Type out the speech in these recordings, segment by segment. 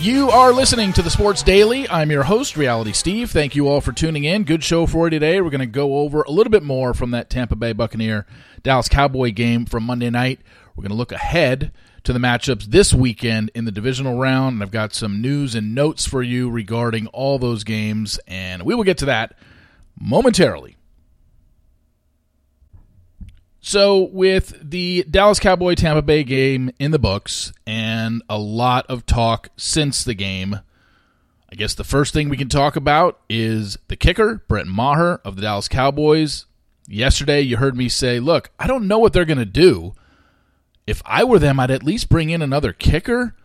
You are listening to the Sports Daily. I'm your host, Reality Steve. Thank you all for tuning in. Good show for you today. We're going to go over a little bit more from that Tampa Bay Buccaneer Dallas Cowboy game from Monday night. We're going to look ahead to the matchups this weekend in the divisional round. And I've got some news and notes for you regarding all those games, and we will get to that momentarily. So, with the Dallas Cowboy Tampa Bay game in the books and a lot of talk since the game, I guess the first thing we can talk about is the kicker, Brett Maher of the Dallas Cowboys. Yesterday, you heard me say, Look, I don't know what they're going to do. If I were them, I'd at least bring in another kicker.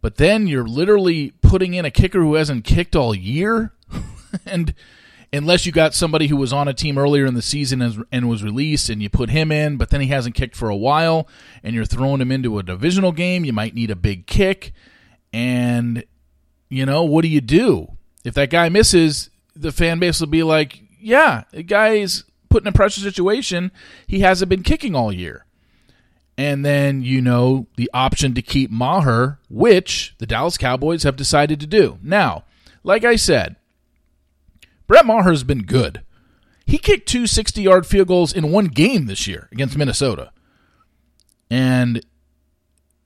But then you're literally putting in a kicker who hasn't kicked all year. and unless you got somebody who was on a team earlier in the season and, and was released and you put him in, but then he hasn't kicked for a while and you're throwing him into a divisional game, you might need a big kick. And, you know, what do you do? If that guy misses, the fan base will be like, yeah, the guy is put in a pressure situation. He hasn't been kicking all year. And then, you know, the option to keep Maher, which the Dallas Cowboys have decided to do. Now, like I said, Brett Maher has been good. He kicked two 60 yard field goals in one game this year against Minnesota. And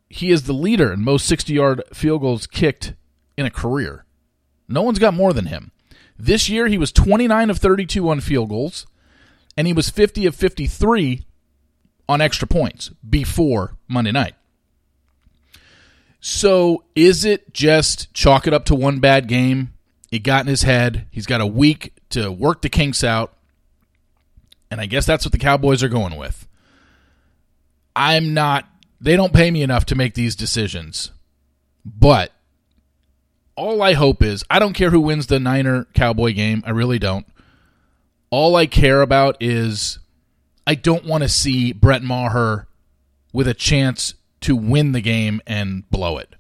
he is the leader in most 60 yard field goals kicked in a career. No one's got more than him. This year, he was 29 of 32 on field goals, and he was 50 of 53 on extra points before Monday night. So, is it just chalk it up to one bad game? It got in his head. He's got a week to work the kinks out. And I guess that's what the Cowboys are going with. I'm not, they don't pay me enough to make these decisions. But all I hope is, I don't care who wins the Niner Cowboy game. I really don't. All I care about is I don't want to see Brett Maher with a chance to win the game and blow it.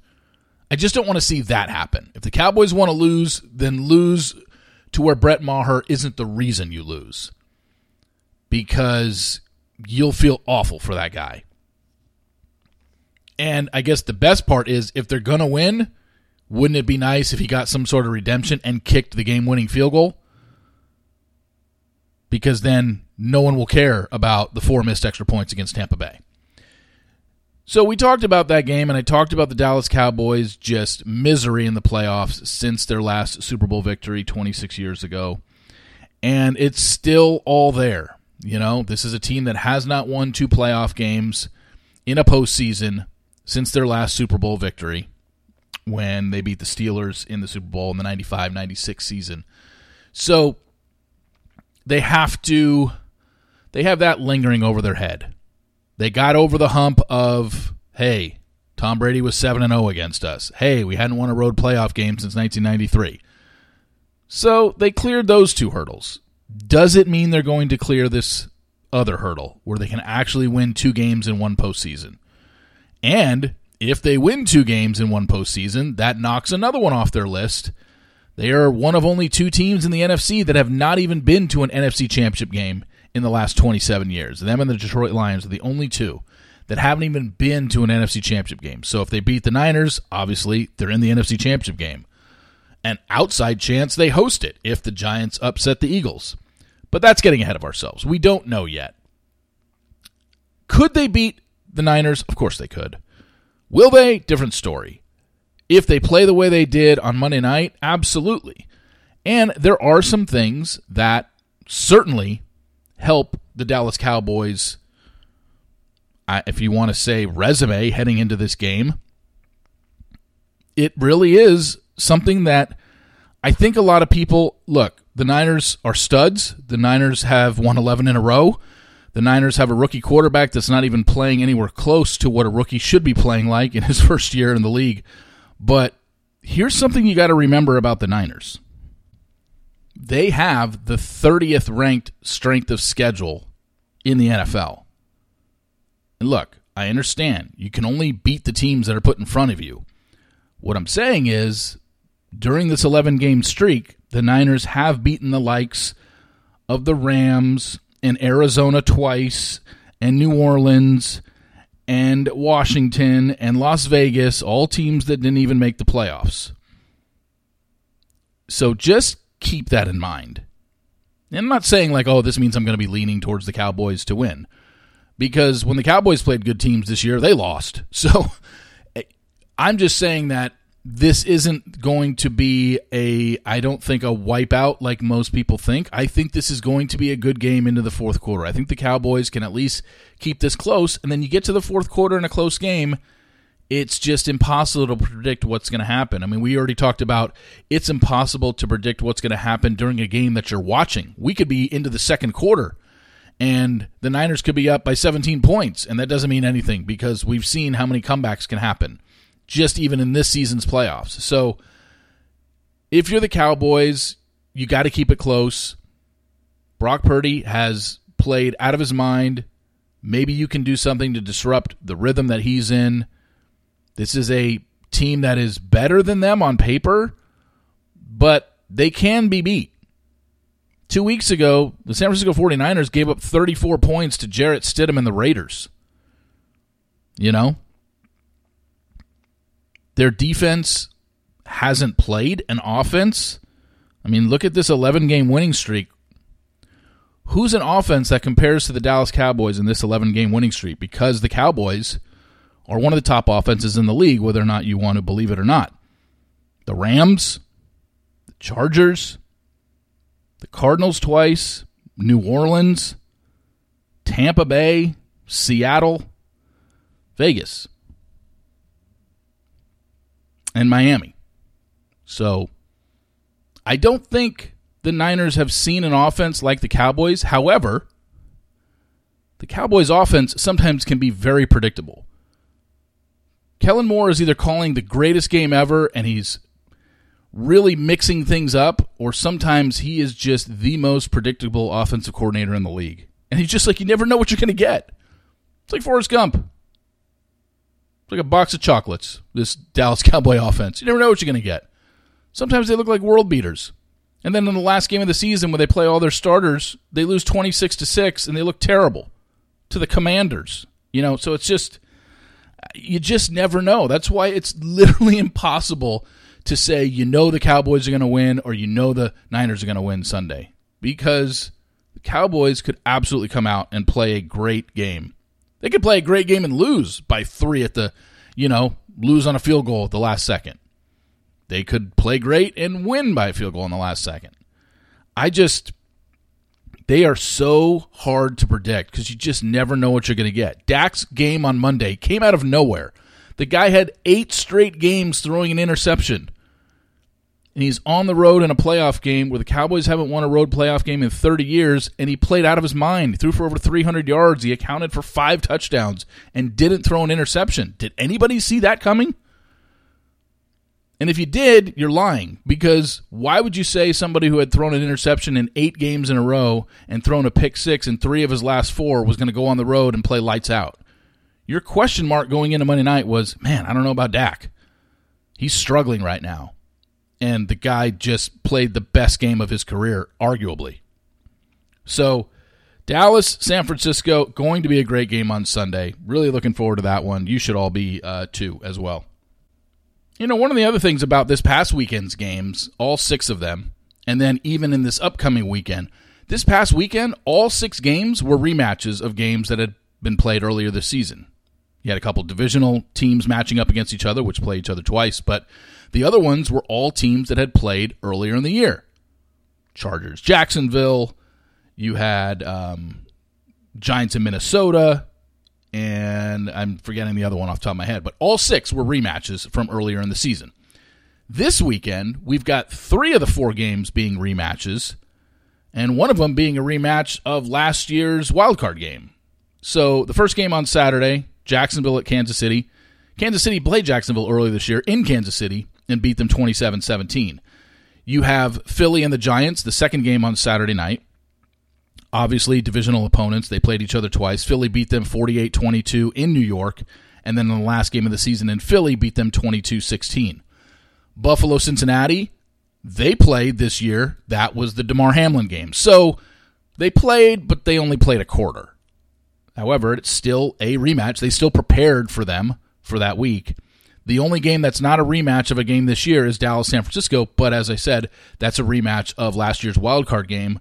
I just don't want to see that happen. If the Cowboys want to lose, then lose to where Brett Maher isn't the reason you lose. Because you'll feel awful for that guy. And I guess the best part is if they're going to win, wouldn't it be nice if he got some sort of redemption and kicked the game winning field goal? Because then no one will care about the four missed extra points against Tampa Bay. So we talked about that game, and I talked about the Dallas Cowboys' just misery in the playoffs since their last Super Bowl victory 26 years ago. And it's still all there. You know, this is a team that has not won two playoff games in a postseason since their last Super Bowl victory when they beat the Steelers in the Super Bowl in the 95 96 season. So they have to, they have that lingering over their head they got over the hump of, hey, Tom Brady was 7 and 0 against us. Hey, we hadn't won a road playoff game since 1993. So they cleared those two hurdles. Does it mean they're going to clear this other hurdle where they can actually win two games in one postseason? And if they win two games in one postseason, that knocks another one off their list. They are one of only two teams in the NFC that have not even been to an NFC championship game in the last 27 years. Them and the Detroit Lions are the only two that haven't even been to an NFC championship game. So if they beat the Niners, obviously they're in the NFC championship game. An outside chance they host it if the Giants upset the Eagles. But that's getting ahead of ourselves. We don't know yet. Could they beat the Niners? Of course they could. Will they? Different story. If they play the way they did on Monday night, absolutely. And there are some things that certainly help the Dallas Cowboys, if you want to say resume heading into this game. It really is something that I think a lot of people look. The Niners are studs. The Niners have won 11 in a row. The Niners have a rookie quarterback that's not even playing anywhere close to what a rookie should be playing like in his first year in the league. But here's something you got to remember about the Niners they have the 30th ranked strength of schedule in the NFL. And look, I understand you can only beat the teams that are put in front of you. What I'm saying is, during this 11 game streak, the Niners have beaten the likes of the Rams and Arizona twice, and New Orleans and Washington and Las Vegas, all teams that didn't even make the playoffs. So just keep that in mind. And I'm not saying like, oh, this means I'm going to be leaning towards the Cowboys to win. Because when the Cowboys played good teams this year, they lost. So eh, I'm just saying that this isn't going to be a I don't think a wipeout like most people think. I think this is going to be a good game into the fourth quarter. I think the Cowboys can at least keep this close and then you get to the fourth quarter in a close game, it's just impossible to predict what's going to happen. I mean, we already talked about it's impossible to predict what's going to happen during a game that you're watching. We could be into the second quarter and the Niners could be up by 17 points and that doesn't mean anything because we've seen how many comebacks can happen just even in this season's playoffs. So if you're the Cowboys, you got to keep it close. Brock Purdy has played out of his mind. Maybe you can do something to disrupt the rhythm that he's in. This is a team that is better than them on paper, but they can be beat. Two weeks ago, the San Francisco 49ers gave up 34 points to Jarrett Stidham and the Raiders. You know? Their defense hasn't played an offense. I mean, look at this 11 game winning streak. Who's an offense that compares to the Dallas Cowboys in this 11 game winning streak? Because the Cowboys are one of the top offenses in the league, whether or not you want to believe it or not. The Rams, the Chargers, the Cardinals twice, New Orleans, Tampa Bay, Seattle, Vegas and Miami. So I don't think the Niners have seen an offense like the Cowboys. However, the Cowboys' offense sometimes can be very predictable. Kellen Moore is either calling the greatest game ever and he's really mixing things up, or sometimes he is just the most predictable offensive coordinator in the league. And he's just like, you never know what you're going to get. It's like Forrest Gump. It's like a box of chocolates, this Dallas Cowboy offense. You never know what you're going to get. Sometimes they look like world beaters. And then in the last game of the season, when they play all their starters, they lose 26 to 6 and they look terrible to the Commanders. You know, so it's just, you just never know. That's why it's literally impossible to say you know the Cowboys are going to win or you know the Niners are going to win Sunday because the Cowboys could absolutely come out and play a great game they could play a great game and lose by three at the, you know, lose on a field goal at the last second. They could play great and win by a field goal in the last second. I just, they are so hard to predict because you just never know what you're going to get. Dak's game on Monday came out of nowhere. The guy had eight straight games throwing an interception and he's on the road in a playoff game where the Cowboys haven't won a road playoff game in 30 years, and he played out of his mind. He threw for over 300 yards. He accounted for five touchdowns and didn't throw an interception. Did anybody see that coming? And if you did, you're lying because why would you say somebody who had thrown an interception in eight games in a row and thrown a pick six in three of his last four was going to go on the road and play lights out? Your question mark going into Monday night was, man, I don't know about Dak. He's struggling right now and the guy just played the best game of his career, arguably. So, Dallas, San Francisco, going to be a great game on Sunday. Really looking forward to that one. You should all be uh, too, as well. You know, one of the other things about this past weekend's games, all six of them, and then even in this upcoming weekend, this past weekend, all six games were rematches of games that had been played earlier this season. You had a couple divisional teams matching up against each other, which play each other twice, but the other ones were all teams that had played earlier in the year. Chargers, Jacksonville. You had um, Giants in Minnesota, and I'm forgetting the other one off the top of my head, but all six were rematches from earlier in the season. This weekend, we've got three of the four games being rematches, and one of them being a rematch of last year's wildcard game. So the first game on Saturday, Jacksonville at Kansas City. Kansas City played Jacksonville earlier this year in Kansas City and beat them 27 17. You have Philly and the Giants, the second game on Saturday night. Obviously, divisional opponents. They played each other twice. Philly beat them 48 22 in New York. And then in the last game of the season in Philly, beat them 22 16. Buffalo, Cincinnati, they played this year. That was the Damar Hamlin game. So they played, but they only played a quarter. However, it's still a rematch. They still prepared for them for that week. The only game that's not a rematch of a game this year is Dallas San Francisco, but as I said, that's a rematch of last year's wild card game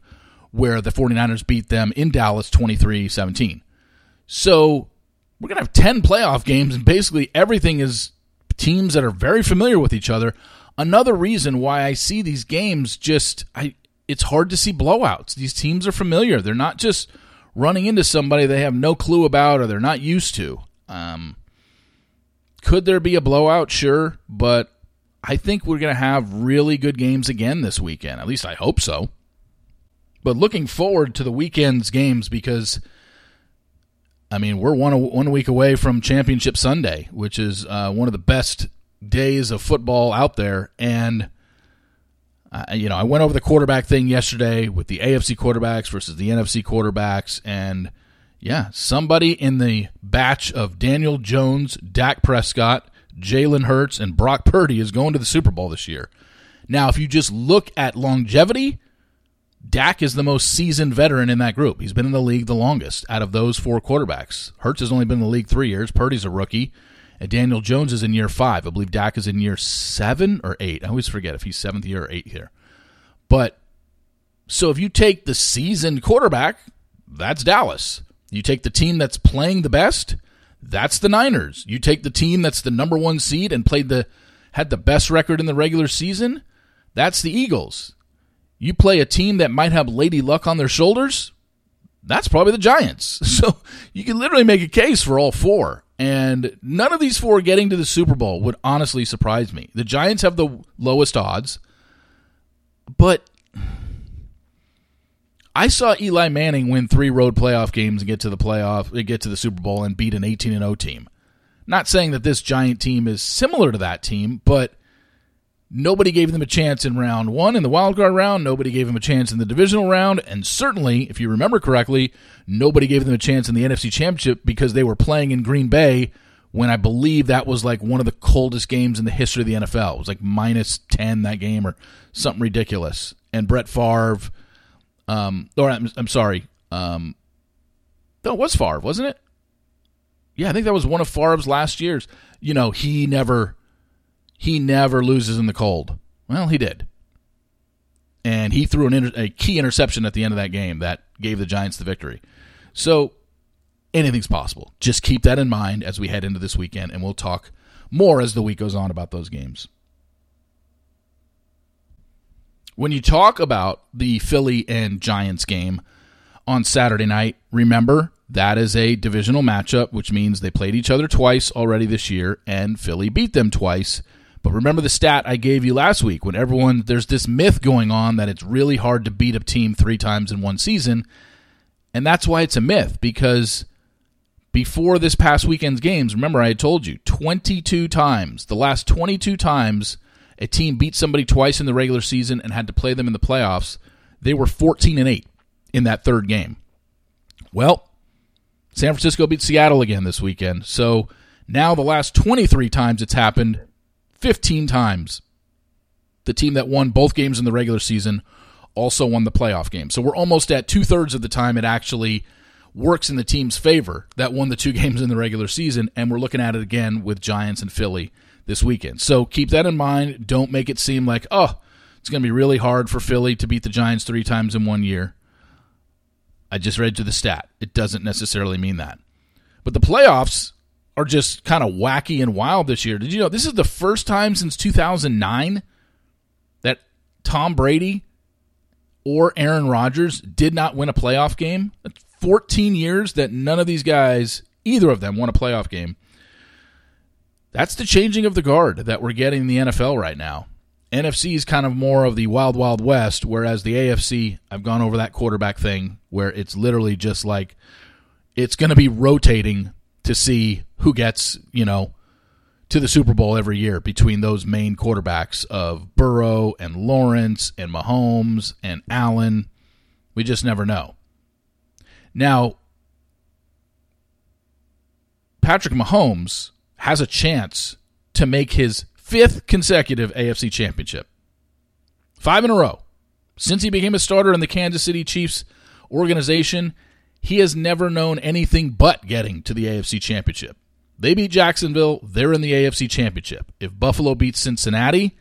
where the 49ers beat them in Dallas 23-17. So, we're going to have 10 playoff games and basically everything is teams that are very familiar with each other. Another reason why I see these games just I it's hard to see blowouts. These teams are familiar. They're not just running into somebody they have no clue about or they're not used to. Um, could there be a blowout? Sure, but I think we're going to have really good games again this weekend. At least I hope so. But looking forward to the weekend's games because I mean we're one one week away from Championship Sunday, which is uh, one of the best days of football out there, and uh, you know, I went over the quarterback thing yesterday with the AFC quarterbacks versus the NFC quarterbacks, and yeah, somebody in the batch of Daniel Jones, Dak Prescott, Jalen Hurts, and Brock Purdy is going to the Super Bowl this year. Now, if you just look at longevity, Dak is the most seasoned veteran in that group. He's been in the league the longest out of those four quarterbacks. Hurts has only been in the league three years. Purdy's a rookie. And Daniel Jones is in year five. I believe Dak is in year seven or eight. I always forget if he's seventh year or eighth here. But so if you take the seasoned quarterback, that's Dallas. You take the team that's playing the best, that's the Niners. You take the team that's the number one seed and played the had the best record in the regular season, that's the Eagles. You play a team that might have Lady Luck on their shoulders, that's probably the Giants. So you can literally make a case for all four. And none of these four getting to the Super Bowl would honestly surprise me. The Giants have the lowest odds, but I saw Eli Manning win three road playoff games and get to the playoff, get to the Super Bowl and beat an 18 and 0 team. Not saying that this Giant team is similar to that team, but nobody gave them a chance in round one in the wild card round. Nobody gave them a chance in the divisional round, and certainly, if you remember correctly, nobody gave them a chance in the NFC Championship because they were playing in Green Bay when I believe that was like one of the coldest games in the history of the NFL. It was like minus 10 that game or something ridiculous. And Brett Favre um, or I'm, I'm sorry. Um, no, it was Favre, wasn't it? Yeah, I think that was one of Favre's last years. You know, he never, he never loses in the cold. Well, he did, and he threw an inter- a key interception at the end of that game that gave the Giants the victory. So anything's possible. Just keep that in mind as we head into this weekend, and we'll talk more as the week goes on about those games when you talk about the Philly and Giants game on Saturday night, remember that is a divisional matchup, which means they played each other twice already this year, and Philly beat them twice. But remember the stat I gave you last week when everyone, there's this myth going on that it's really hard to beat a team three times in one season. And that's why it's a myth, because before this past weekend's games, remember I told you 22 times, the last 22 times a team beat somebody twice in the regular season and had to play them in the playoffs, they were 14 and 8 in that third game. Well, San Francisco beat Seattle again this weekend. So now the last 23 times it's happened, 15 times the team that won both games in the regular season also won the playoff game. So we're almost at two thirds of the time it actually works in the team's favor that won the two games in the regular season. And we're looking at it again with Giants and Philly this weekend. So keep that in mind. Don't make it seem like, oh, it's going to be really hard for Philly to beat the Giants three times in one year. I just read you the stat. It doesn't necessarily mean that. But the playoffs are just kind of wacky and wild this year. Did you know this is the first time since 2009 that Tom Brady or Aaron Rodgers did not win a playoff game? 14 years that none of these guys, either of them, won a playoff game. That's the changing of the guard that we're getting in the NFL right now. NFC is kind of more of the wild, wild west, whereas the AFC, I've gone over that quarterback thing where it's literally just like it's going to be rotating to see who gets, you know, to the Super Bowl every year between those main quarterbacks of Burrow and Lawrence and Mahomes and Allen. We just never know. Now, Patrick Mahomes has a chance to make his fifth consecutive AFC championship. Five in a row. Since he became a starter in the Kansas City Chiefs organization, he has never known anything but getting to the AFC championship. They beat Jacksonville, they're in the AFC Championship. If Buffalo beats Cincinnati,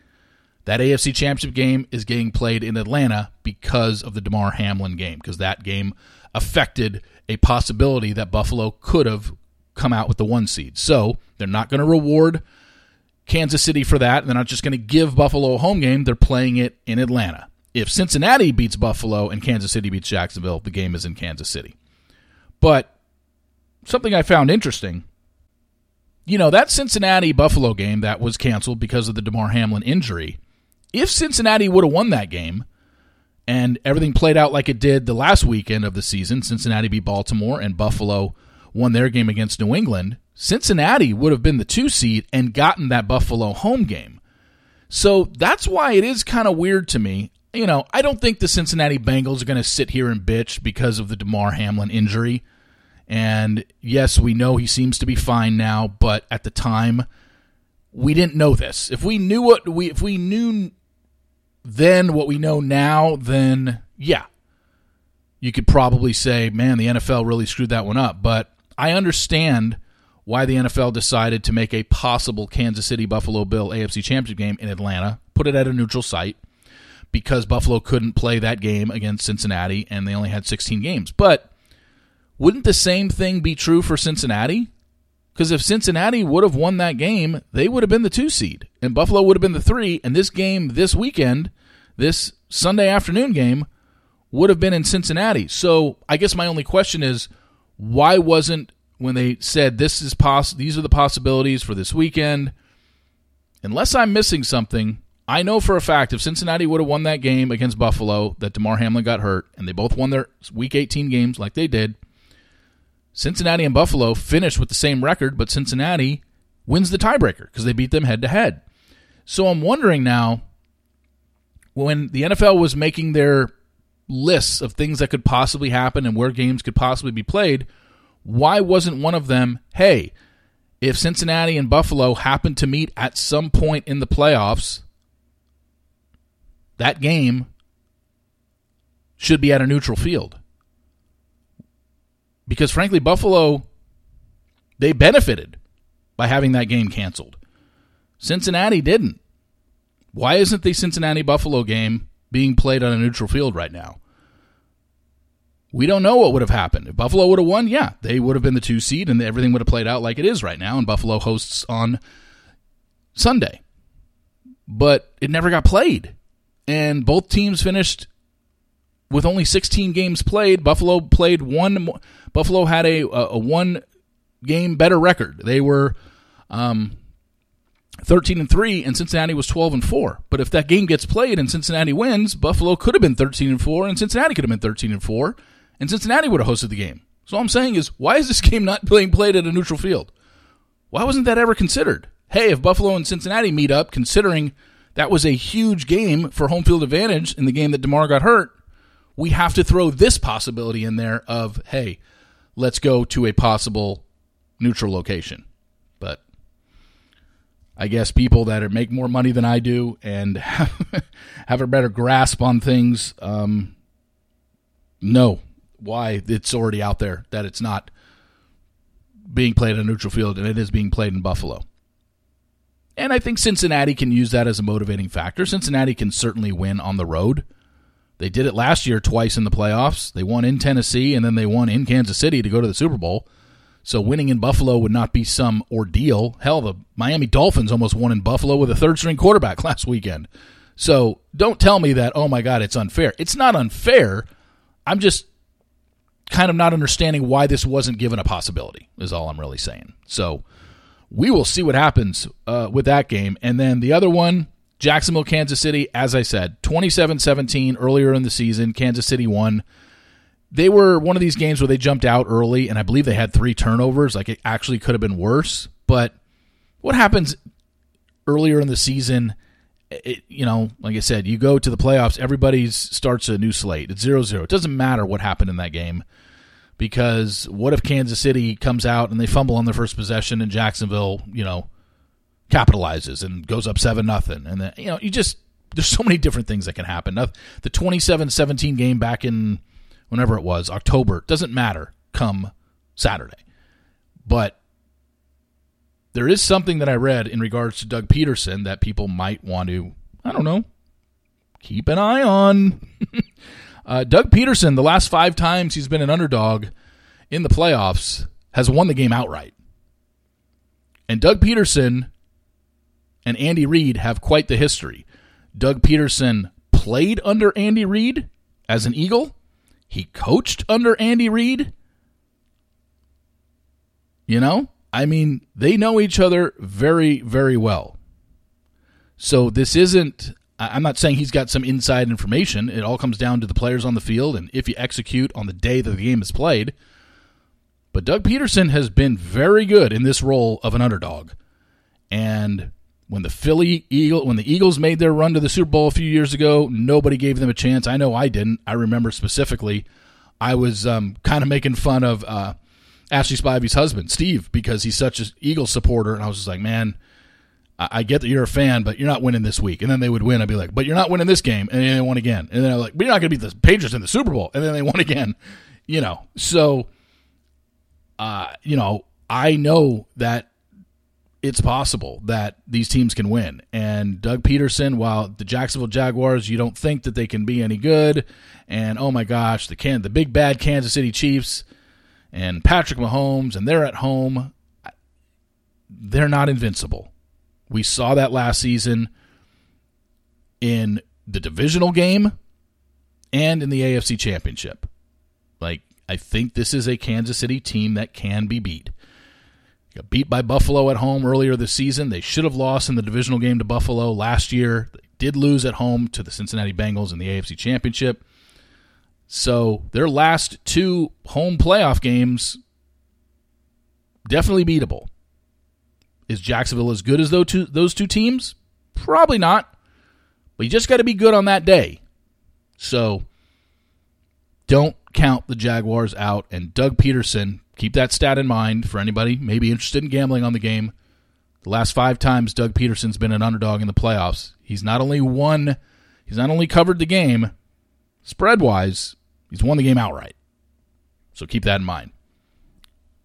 that AFC Championship game is getting played in Atlanta because of the Damar Hamlin game, because that game affected a possibility that Buffalo could have come out with the one seed. So they're not going to reward Kansas City for that. They're not just going to give Buffalo a home game, they're playing it in Atlanta. If Cincinnati beats Buffalo and Kansas City beats Jacksonville, the game is in Kansas City. But something I found interesting you know, that Cincinnati Buffalo game that was canceled because of the Damar Hamlin injury if Cincinnati would have won that game and everything played out like it did the last weekend of the season, Cincinnati beat Baltimore and Buffalo won their game against New England, Cincinnati would have been the two seed and gotten that Buffalo home game. So that's why it is kind of weird to me. You know, I don't think the Cincinnati Bengals are going to sit here and bitch because of the Damar Hamlin injury. And yes, we know he seems to be fine now, but at the time, we didn't know this. If we knew what we if we knew then what we know now, then yeah, you could probably say, man, the NFL really screwed that one up. But I understand why the NFL decided to make a possible Kansas City Buffalo Bill AFC Championship game in Atlanta, put it at a neutral site because Buffalo couldn't play that game against Cincinnati and they only had 16 games. But wouldn't the same thing be true for Cincinnati? Because if Cincinnati would have won that game, they would have been the two seed, and Buffalo would have been the three. And this game this weekend, this Sunday afternoon game, would have been in Cincinnati. So I guess my only question is, why wasn't when they said this is poss- these are the possibilities for this weekend? Unless I'm missing something, I know for a fact if Cincinnati would have won that game against Buffalo, that Damar Hamlin got hurt, and they both won their Week 18 games like they did Cincinnati and Buffalo finish with the same record, but Cincinnati wins the tiebreaker because they beat them head to head. So I'm wondering now when the NFL was making their lists of things that could possibly happen and where games could possibly be played, why wasn't one of them, hey, if Cincinnati and Buffalo happen to meet at some point in the playoffs, that game should be at a neutral field? Because frankly, Buffalo they benefited by having that game canceled. Cincinnati didn't. Why isn't the Cincinnati Buffalo game being played on a neutral field right now? We don't know what would have happened. If Buffalo would have won, yeah, they would have been the two seed and everything would have played out like it is right now, and Buffalo hosts on Sunday. But it never got played. And both teams finished with only 16 games played, Buffalo played one. Buffalo had a a, one game better record. They were um, 13 and three, and Cincinnati was 12 and four. But if that game gets played and Cincinnati wins, Buffalo could have been 13 and four, and Cincinnati could have been 13 and four, and Cincinnati would have hosted the game. So all I'm saying is, why is this game not being played at a neutral field? Why wasn't that ever considered? Hey, if Buffalo and Cincinnati meet up, considering that was a huge game for home field advantage in the game that Damar got hurt, we have to throw this possibility in there of, hey, let's go to a possible neutral location. But I guess people that are, make more money than I do and have, have a better grasp on things um, know why it's already out there that it's not being played in a neutral field and it is being played in Buffalo. And I think Cincinnati can use that as a motivating factor. Cincinnati can certainly win on the road. They did it last year twice in the playoffs. They won in Tennessee and then they won in Kansas City to go to the Super Bowl. So winning in Buffalo would not be some ordeal. Hell, the Miami Dolphins almost won in Buffalo with a third string quarterback last weekend. So don't tell me that, oh my God, it's unfair. It's not unfair. I'm just kind of not understanding why this wasn't given a possibility, is all I'm really saying. So we will see what happens uh, with that game. And then the other one, Jacksonville, Kansas City, as I said, 27 17 earlier in the season. Kansas City won. They were one of these games where they jumped out early, and I believe they had three turnovers. Like it actually could have been worse. But what happens earlier in the season? It, you know, like I said, you go to the playoffs, everybody starts a new slate. It's 0 0. It doesn't matter what happened in that game because what if Kansas City comes out and they fumble on their first possession and Jacksonville, you know, capitalizes and goes up seven nothing, and then you know you just there's so many different things that can happen. The 27-17 game back in whenever it was October doesn't matter come Saturday, but there is something that I read in regards to Doug Pederson that people might want to, I don't know, keep an eye on. uh, Doug Pederson, the last five times he's been an underdog in the playoffs, has won the game outright. And Doug Pederson and Andy Reid have quite the history. Doug Pederson played under Andy Reid as an Eagle. He coached under Andy Reid. You know, I mean, they know each other very, very well. So this isn't, I'm not saying he's got some inside information. It all comes down to the players on the field and if you execute on the day that the game is played. But Doug Pederson has been very good in this role of an underdog. And when the Philly Eagle when the Eagles made their run to the Super Bowl a few years ago, nobody gave them a chance. I know I didn't. I remember specifically, I was um, kind of making fun of uh, Ashley Spivey's husband, Steve, because he's such an Eagles supporter, and I was just like, man. I, get that you're a fan, but you're not winning this week. And then they would win. I'd be like, but you're not winning this game. And then they won again. And then I'm like, but you're not going to beat the Patriots in the Super Bowl. And then they won again. You know, so, uh, you know, I know that it's possible that these teams can win. And Doug Pederson, while the Jacksonville Jaguars, you don't think that they can be any good, and oh my gosh, the can the big bad Kansas City Chiefs and Patrick Mahomes, and they're at home. They're not invincible. We saw that last season in the divisional game and in the AFC Championship. Like I think this is a Kansas City team that can be beat. Got beat by Buffalo at home earlier this season. They should have lost in the divisional game to Buffalo last year. They did lose at home to the Cincinnati Bengals in the AFC Championship. So their last two home playoff games definitely beatable. Is Jacksonville as good as those two, those two teams? Probably not. But you just got to be good on that day. So don't count the Jaguars out. And Doug Pederson keep that stat in mind for anybody maybe interested in gambling on the game. The last five times Doug Pederson's been an underdog in the playoffs, he's not only won, he's not only covered the game spread wise, he's won the game outright. So keep that in mind.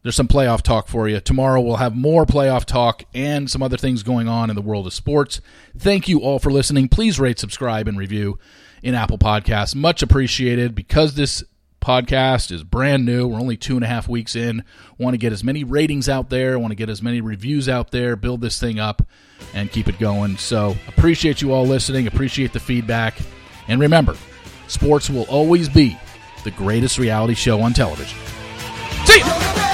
There's some playoff talk for you. Tomorrow we'll have more playoff talk and some other things going on in the world of sports. Thank you all for listening. Please rate, subscribe, and review in Apple Podcasts. Much appreciated because this podcast is brand new. We're only two and a half weeks in. Want to get as many ratings out there, want to get as many reviews out there, build this thing up, and keep it going. So appreciate you all listening, appreciate the feedback. And remember, sports will always be the greatest reality show on television. See!